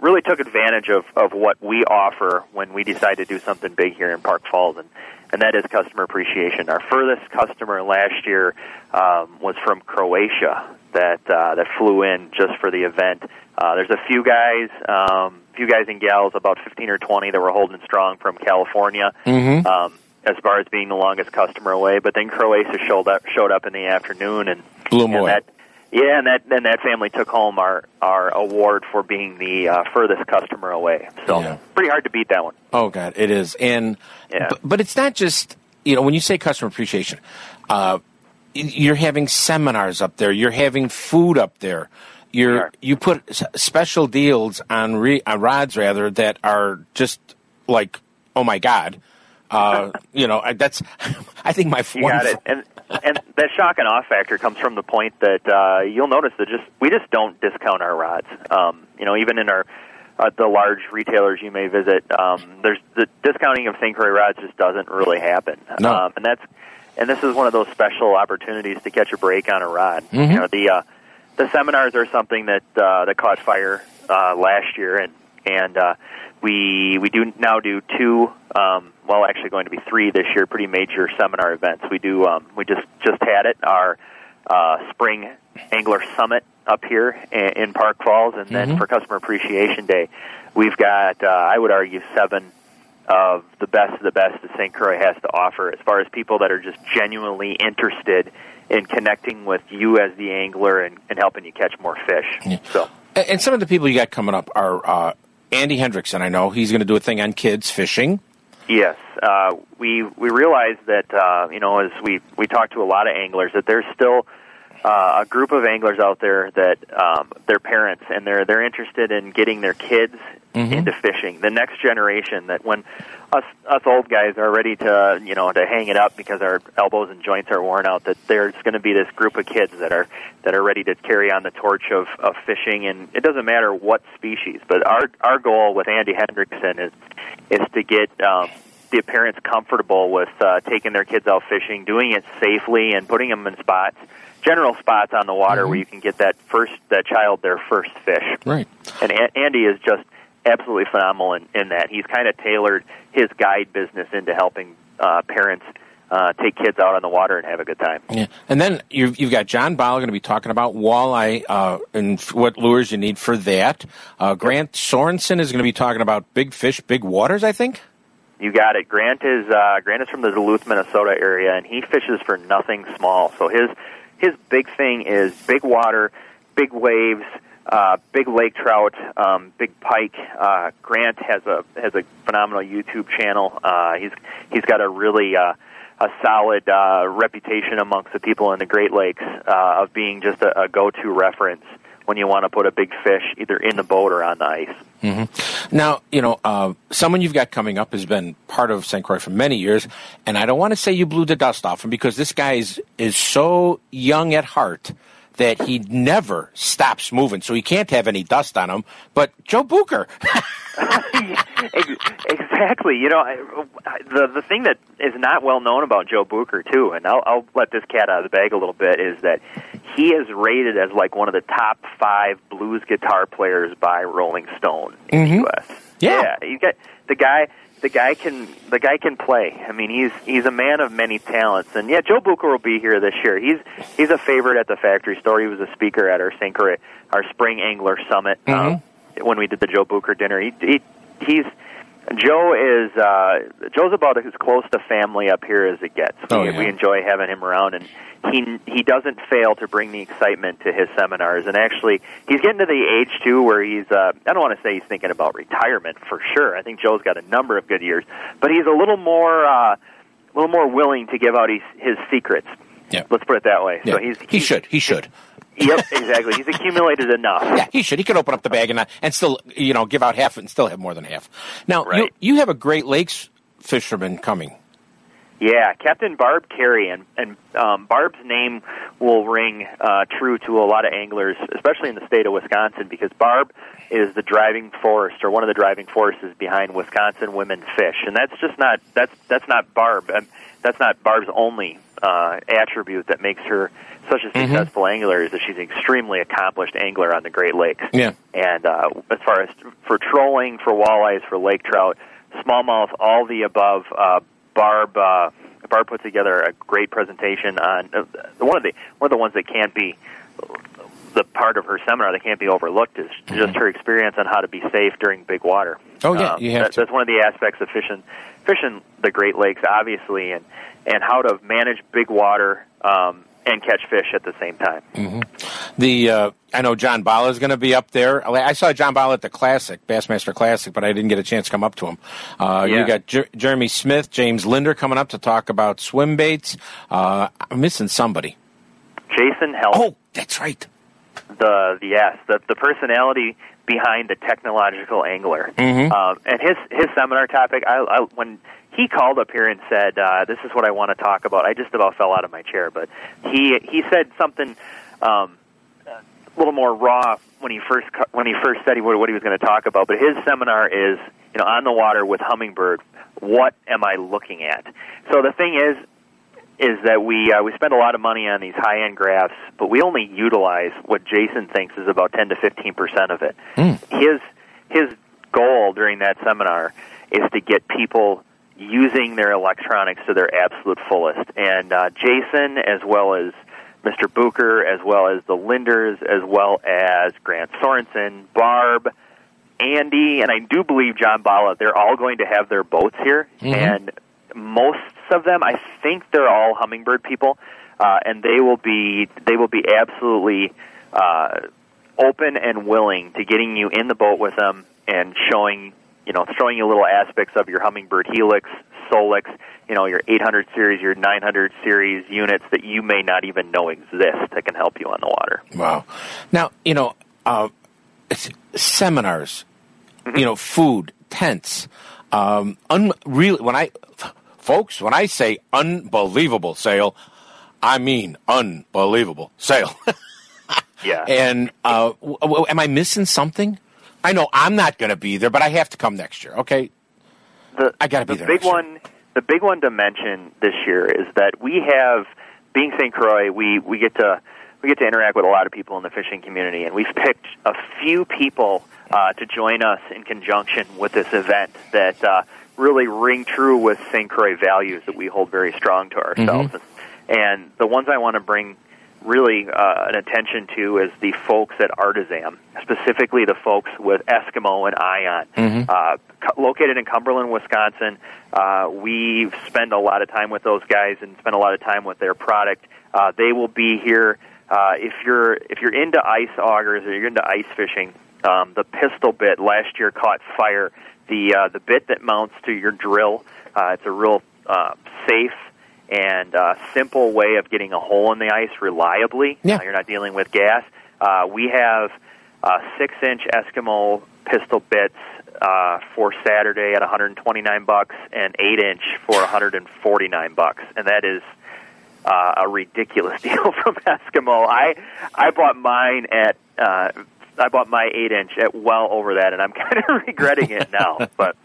J: really took advantage of of what we offer when we decide to do something big here in Park Falls, and and that is customer appreciation. Our furthest customer last year um, was from Croatia that uh, that flew in just for the event. Uh, there's a few guys, um, few guys and gals, about 15 or 20 that were holding strong from California.
K: Mhm.
J: Um, as far as being the longest customer away, but then Croatia showed up showed up in the afternoon and
K: Blew 'em
J: and
K: away.
J: that yeah, and that then that family took home our our award for being the uh, furthest customer away. So pretty hard to beat that one.
B: Oh God, it is, and but, but it's not just you know when you say customer appreciation, uh, you're having seminars up there, you're having food up there, you're you put special deals on re, on rods rather that are just like oh my God, uh, you know I, that's I think my
J: You got it. And and that shock and awe factor comes from the point that uh, you'll notice that just we just don't discount our rods. Um, you know, even in our uh, the large retailers you may visit, um, there's the discounting of St. Croix rods just doesn't really happen.
K: No.
J: Um, and that's and this is one of those special opportunities to catch a break on a rod.
K: Mhm.
J: You know, the uh, the seminars are something that uh, that caught fire uh, last year, and and uh, we we do now do two. Um, well, actually, going to be three this year. Pretty major seminar events. We do. Um, we just just had it our uh, spring angler summit up here in, Park Falls, and then
K: Mhm.
J: for Customer Appreciation Day, we've got. Uh, I would argue seven of the best of the best that St. Croix has to offer as far as people that are just genuinely interested in connecting with you as the angler and, and helping you catch more fish. So
B: And and some of the people you got coming up are uh, Andy Hendrickson. I know he's going to do a thing on kids fishing.
J: Yes, uh, we we realize that uh, you know as we we talk to a lot of anglers that there's still uh, a group of anglers out there that um, their parents and they're they're interested in getting their kids into fishing. The next generation that when us us old guys are ready to you know to hang it up because our elbows and joints are worn out, that there's going to be this group of kids that are that are ready to carry on the torch of, of fishing, and it doesn't matter what species. But our our goal with Andy Hendrickson is is to get um, the parents comfortable with uh, taking their kids out fishing, doing it safely, and putting them in spots, general spots on the water where you can get that first that child their first fish.
B: Right.
J: And A- Andy is just absolutely phenomenal in, in that. He's kind of tailored his guide business into helping uh, parents uh, take kids out on the water and have a good time.
B: Yeah, and then you've, you've got John Ball going to be talking about walleye uh, and f- what lures you need for that. Uh, Grant Sorensen is going to be talking about big fish, big waters. I think.
J: You got it. Grant is uh, Grant is from the Duluth, Minnesota area, and he fishes for nothing small. So his his big thing is big water, big waves, uh, big lake trout, um, big pike. Uh, Grant has a has a phenomenal YouTube channel. Uh, he's he's got a really uh, a solid uh, reputation amongst the people in the Great Lakes uh, of being just a, a go-to reference when you want to put a big fish either in the boat or on the ice.
B: hmm Now, you know, uh, someone you've got coming up has been part of St. Croix for many years, and I don't want to say you blew the dust off him because this guy is, is so young at heart that he never stops moving, so he can't have any dust on him. But Joe
J: Bucher, exactly. You know, I, the the thing that is not well known about Joe Bucher too, and I'll, I'll let this cat out of the bag a little bit, is that he is rated as like one of the top five blues guitar players by Rolling Stone in the mm-hmm. U.S.
B: Yeah.
J: you got the guy. The guy can the guy can play. I mean, he's he's a man of many talents, and yeah, Joe Bucher will be here this year. He's he's a favorite at the factory store. He was a speaker at our St. Croix, our Spring Angler Summit um, when we did the Joe Bucher dinner. He, he he's Joe is uh, Joe's about as close to family up here as it gets. We,
L: Oh, yeah.
J: we enjoy having him around, and he he doesn't fail to bring the excitement to his seminars. And actually, he's getting to the age too where he's uh, I don't want to say he's thinking about retirement for sure. I think Joe's got a number of good years, but he's a little more uh, a little more willing to give out his, his secrets.
L: Yeah.
J: Let's put it that way.
L: Yeah.
J: So he's
L: he should. He should.
J: Yep exactly. He's accumulated enough.
L: Yeah, he should. He could open up the bag and and still, you know, give out half and still have more than half. Now, you, you have a Great Lakes fisherman coming.
J: Yeah, Captain Barb Carey, and and um, Barb's name will ring uh, true to a lot of anglers, especially in the state of Wisconsin, because Barb is the driving force, or one of the driving forces behind Wisconsin women fish, and that's just not that's that's not Barb. Um, that's not Barb's only uh, attribute that makes her such a successful angler is that she's an extremely accomplished angler on the Great Lakes.
L: Yeah.
J: And uh, as far as for trolling, for walleyes, for lake trout, smallmouth, all the above, uh, Barb uh, Barb put together a great presentation on uh, one of the one of the ones that can't be the part of her seminar that can't be overlooked is just her experience on how to be safe during big water.
L: Oh, yeah,
J: Um,
L: you have
J: that-
L: to.
J: That's one of the aspects of fishing fishing the Great Lakes, obviously, and and how to manage big water um, and catch fish at the same time.
L: hmm The uh, I know John Bala is going to be up there. I saw John Bala at the Classic, Bassmaster Classic, but I didn't get a chance to come up to him. Uh,
J: Yeah.
L: You got Jer- Jeremy Smith, James Linder coming up to talk about swim baits. Uh, I'm missing somebody.
J: Jason Help.
L: Oh, that's right.
J: The, the yes, the the personality behind the technological angler.
L: Mhm.
J: Um, and his his seminar topic, I, I when he called up here and said, uh, "This is what I want to talk about," I just about fell out of my chair. But he he said something um, a little more raw when he first when he first said he, what, what he was going to talk about. But his seminar is you know on the water with Humminbird. What am I looking at? So the thing is, is that we uh, we spend a lot of money on these high end graphs, but we only utilize what Jason thinks is about ten to fifteen percent of it. His his goal during that seminar is to get people using their electronics to their absolute fullest. And uh, Jason, as well as Mr. Bucher, as well as the Linders, as well as Grant Sorensen, Barb, Andy, and I do believe John Bala, they're all going to have their boats here.
M: Mhm.
J: And most of them, I think they're all Humminbird people, uh, and they will be they will be absolutely uh, open and willing to getting you in the boat with them and showing you know showing you little aspects of your Humminbird helix, solix, you know your 800 series, your 900 series units that you may not even know exist that can help you on the water.
L: Wow. Now, you know, uh, seminars,
J: Mm-hmm.
L: you know, food, tents. Um, un- really, when I, folks, when I say unbelievable sale, I mean unbelievable sale.
J: yeah.
L: And uh, w- w- am I missing something? I know I'm not going to be there, but I have to come next year. Okay.
J: the,
L: I gotta be
J: the
L: there
J: big
L: next year.
J: one the big one to mention this year is that we have being St. Croix, we, we get to we get to interact with a lot of people in the fishing community and we've picked a few people uh, to join us in conjunction with this event that uh, really ring true with St. Croix values that we hold very strong to ourselves. And the ones I want to bring really uh, an attention to is the folks at Artisan, specifically the folks with Eskimo and Ion.
M: Mhm.
J: Uh, co- located in Cumberland, Wisconsin, uh, we spend a lot of time with those guys and spend a lot of time with their product. Uh, they will be here. Uh, if you're if you're into ice augers or you're into ice fishing, um, the pistol bit last year caught fire. The uh, the bit that mounts to your drill, uh, it's a real uh, safe and uh, simple way of getting a hole in the ice reliably.
L: Yeah.
J: Uh, you're not dealing with gas. Uh, we have uh, six inch Eskimo pistol bits uh, for Saturday at 129 bucks, and eight inch for 149 bucks, and that is uh, a ridiculous deal from Eskimo. I I bought mine at uh, I bought my eight inch at well over that, and I'm kind of regretting it now. But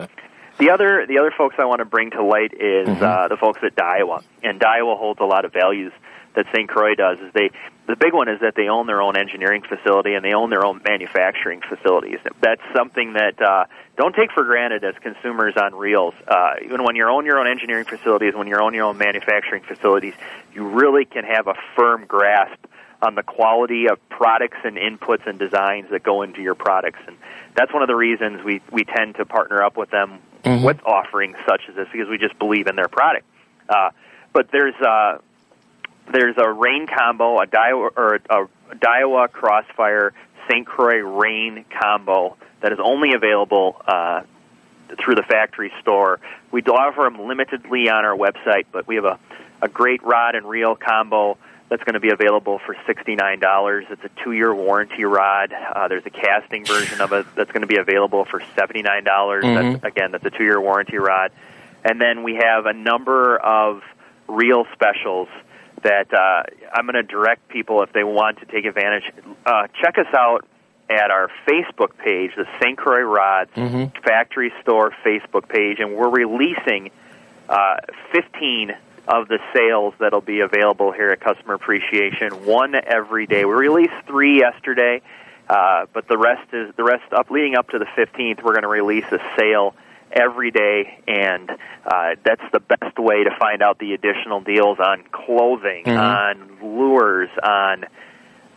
J: the other the other folks I want to bring to light is uh, the folks at Daiwa, and Daiwa holds a lot of values that St. Croix does. Is they the big one is that they own their own engineering facility and they own their own manufacturing facilities. That's something that uh, don't take for granted as consumers on reels. Uh, even when you own your own engineering facilities, when you own your own manufacturing facilities, you really can have a firm grasp on the quality of products and inputs and designs that go into your products. And that's one of the reasons we, we tend to partner up with them
B: Mm-hmm.
J: with offerings such as this because we just believe in their product. Uh, but there's uh, there's a rain combo, a Daiwa, or a Daiwa Crossfire St. Croix rain combo that is only available uh, through the factory store. We do offer them limitedly on our website, but we have a, a great rod and reel combo that's going to be available for $69. It's a two year warranty rod. Uh, there's a casting version of it that's going to be available for $79. dollars
B: Mhm.
J: That's, again, that's a two year warranty rod. And then we have a number of reel specials that uh, I'm going to direct people if they want to take advantage. Uh, check us out at our Facebook page, the St. Croix Rods
B: Mm-hmm.
J: Factory Store Facebook page, and we're releasing uh, 15 of the sales that'll be available here at Customer Appreciation, one every day. We released three yesterday, uh, but the rest is the rest up leading up to the 15th. We're going to release a sale every day, and uh, that's the best way to find out the additional deals on clothing,
B: Mhm.
J: on lures, on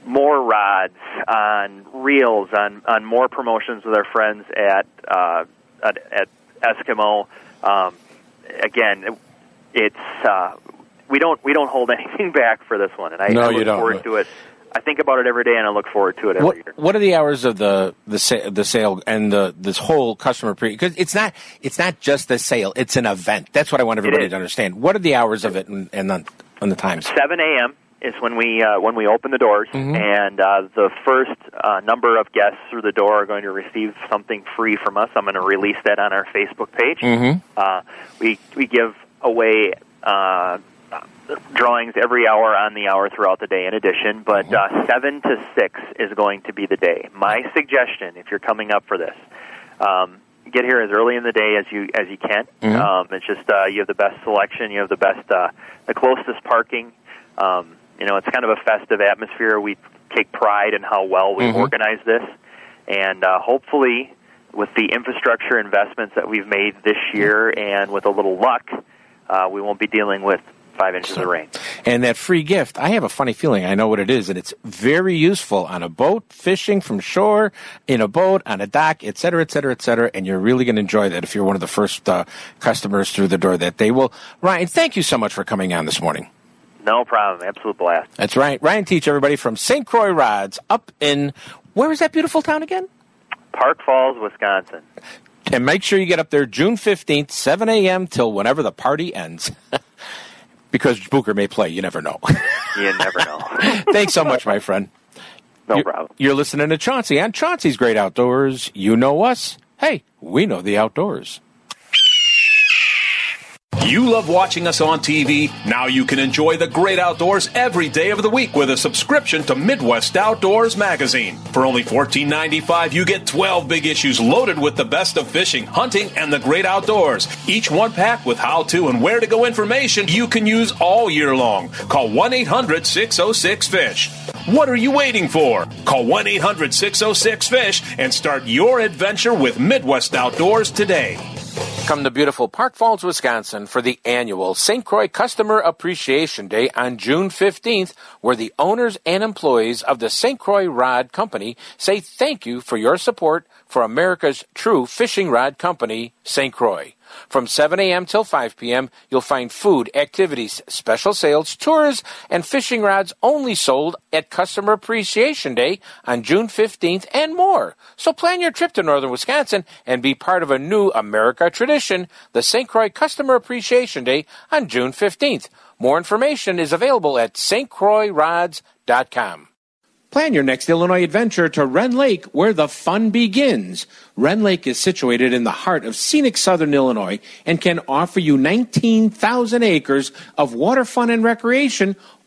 J: more rods, on reels, on on more promotions with our friends at uh, at, at Eskimo. Um, again, it's uh, we don't we don't hold anything back for this one, and I,
B: No,
J: I look
B: you don't.
J: forward to it. I think about it every day, and I look forward to it every
B: What,
J: year.
B: what are the hours of the the sa- the sale and the this whole customer pre? Because it's not it's not just the sale; it's an event. That's what I want everybody to understand. What are the hours of it and and the, and the times?
J: 7 a.m. is when we uh, when we open the doors,
B: Mhm.
J: and uh, the first uh, number of guests through the door are going to receive something free from us. I'm going to release that on our Facebook page.
B: Mm-hmm.
J: Uh, we we give away uh, drawings every hour on the hour throughout the day. In addition, but uh, seven to six is going to be the day. My suggestion, if you're coming up for this. Um, Get here as early in the day as you as you can.
B: Mhm.
J: Um, it's just uh, you have the best selection, you have the best, uh, the closest parking. Um, you know, it's kind of a festive atmosphere. We take pride in how well we
B: Mhm.
J: organize this, and uh, hopefully, with the infrastructure investments that we've made this year, and with a little luck, uh, we won't be dealing with five inches of rain.
B: And that free gift, I have a funny feeling I know what it is, and it's very useful on a boat, fishing from shore, in a boat, on a dock, et cetera, et cetera, et cetera. And you're really going to enjoy that if you're one of the first uh, customers through the door that day. Well, Ryan, thank you so much for coming on this morning.
J: No problem. Absolute blast.
B: That's right. Ryan Teach, everybody from St. Croix Rods up in, where is that beautiful town again?
J: Park Falls, Wisconsin.
B: And make sure you get up there June 15th, 7 a.m. till whenever the party ends. because Bucher may play. You never know.
J: You never know.
B: Thanks so much, my friend.
J: No
B: you're,
J: problem.
B: You're listening to Chauncey on Chauncey's Great Outdoors. You know us. Hey, we know the outdoors.
D: You love watching us on TV? Now you can enjoy the great outdoors every day of the week with a subscription to Midwest Outdoors magazine. For only $14.95, you get 12 big issues loaded with the best of fishing, hunting, and the great outdoors. Each one packed with how to and where to go information you can use all year long. Call 1 800 606 FISH. What are you waiting for? Call 1 800 606 FISH and start your adventure with Midwest Outdoors today.
B: Come to beautiful Park Falls, Wisconsin for the annual St. Croix Customer Appreciation Day on June 15th, where the owners and employees of the St. Croix Rod Company say thank you for your support for America's true fishing rod company, St. Croix. From 7 a.m. till 5 p.m., you'll find food, activities, special sales, tours, and fishing rods only sold at Customer Appreciation Day on June 15th and more. So plan your trip to northern Wisconsin and be part of a new America tradition, the St. Croix Customer Appreciation Day on June 15th. More information is available at stcroixrods.com.
N: Plan your next Illinois adventure to Rend Lake, where the fun begins. Rend Lake is situated in the heart of scenic southern Illinois and can offer you 19,000 acres of water fun and recreation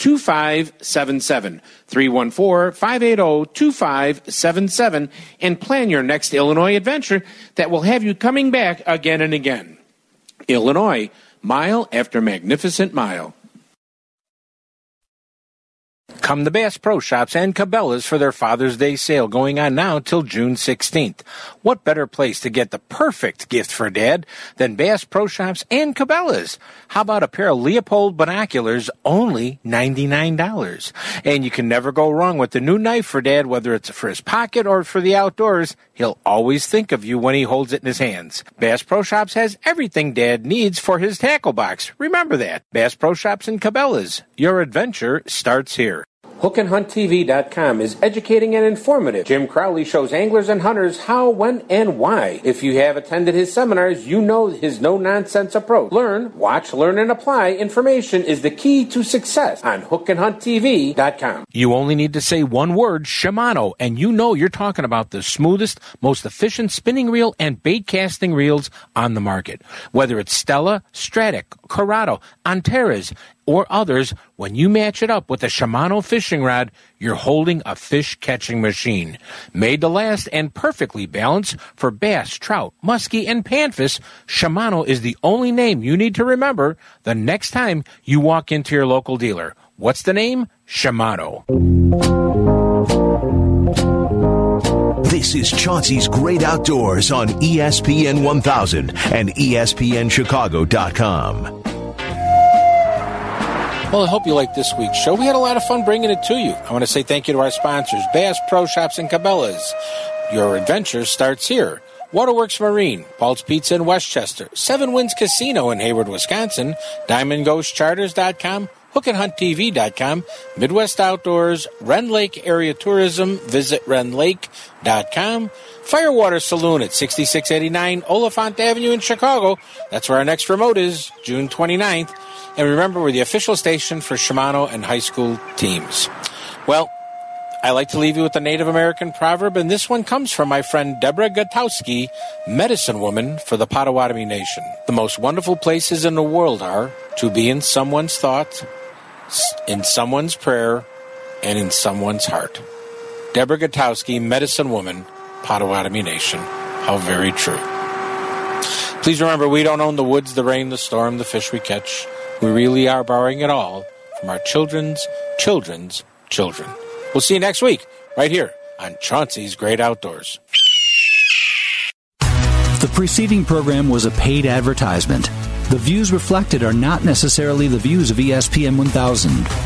N: 2577. 314 580 2577 and plan your next Illinois adventure that will have you coming back again and again. Illinois, mile after magnificent mile.
B: Come to Bass Pro Shops and Cabela's for their Father's Day sale going on now till June 16th. What better place to get the perfect gift for Dad than Bass Pro Shops and Cabela's? How about a pair of Leupold binoculars, only $99? And you can never go wrong with the new knife for Dad, whether it's for his pocket or for the outdoors. He'll always think of you when he holds it in his hands. Bass Pro Shops has everything Dad needs for his tackle box. Remember that. Bass Pro Shops and Cabela's. Your adventure starts here.
N: HookandHuntTV.com is educating and informative. Jim Crowley shows anglers and hunters how, when, and why. If you have attended his seminars, you know his no nonsense approach. Learn, watch, learn, and apply. Information is the key to success on HookandHuntTV.com.
B: You only need to say one word, Shimano, and you know you're talking about the smoothest, most efficient spinning reel and bait casting reels on the market. Whether it's Stella, Stratic, Curado, Antares, or others, when you match it up with a Shimano fishing rod, you're holding a fish catching machine. Made to last and perfectly balanced for bass, trout, muskie, and panfish, Shimano is the only name you need to remember the next time you walk into your local dealer. What's the name? Shimano.
H: This is Chauncey's Great Outdoors on ESPN 1000 and ESPNChicago.com.
B: Well, I hope you liked this week's show. We had a lot of fun bringing it to you. I want to say thank you to our sponsors, Bass Pro Shops and Cabela's. Your adventure starts here. Waterworks Marine, Paul's Pizza in Westchester, Seven Winds Casino in Hayward, Wisconsin, DiamondGhostCharters.com, HookandHuntTV.com, Midwest Outdoors, Rend Lake Area Tourism, visit rendlake.com, Firewater Saloon at 6689 Oliphant Avenue in Chicago. That's where our next remote is, June 29th. And remember, we're the official station for Shimano and high school teams. Well, I like to leave you with a Native American proverb, and this one comes from my friend Deborah Gutowski, medicine woman for the Potawatomi Nation. The most wonderful places in the world are to be in someone's thought, s- in someone's prayer, and in someone's heart. Deborah Gutowski, medicine woman, Potawatomi Nation. How very true. Please remember, we don't own the woods, the rain, the storm, the fish we catch. We really are borrowing it all from our children's children's children. We'll see you next week, right here on Chauncey's Great Outdoors.
O: The preceding program was a paid advertisement. The views reflected are not necessarily the views of ESPN 1000.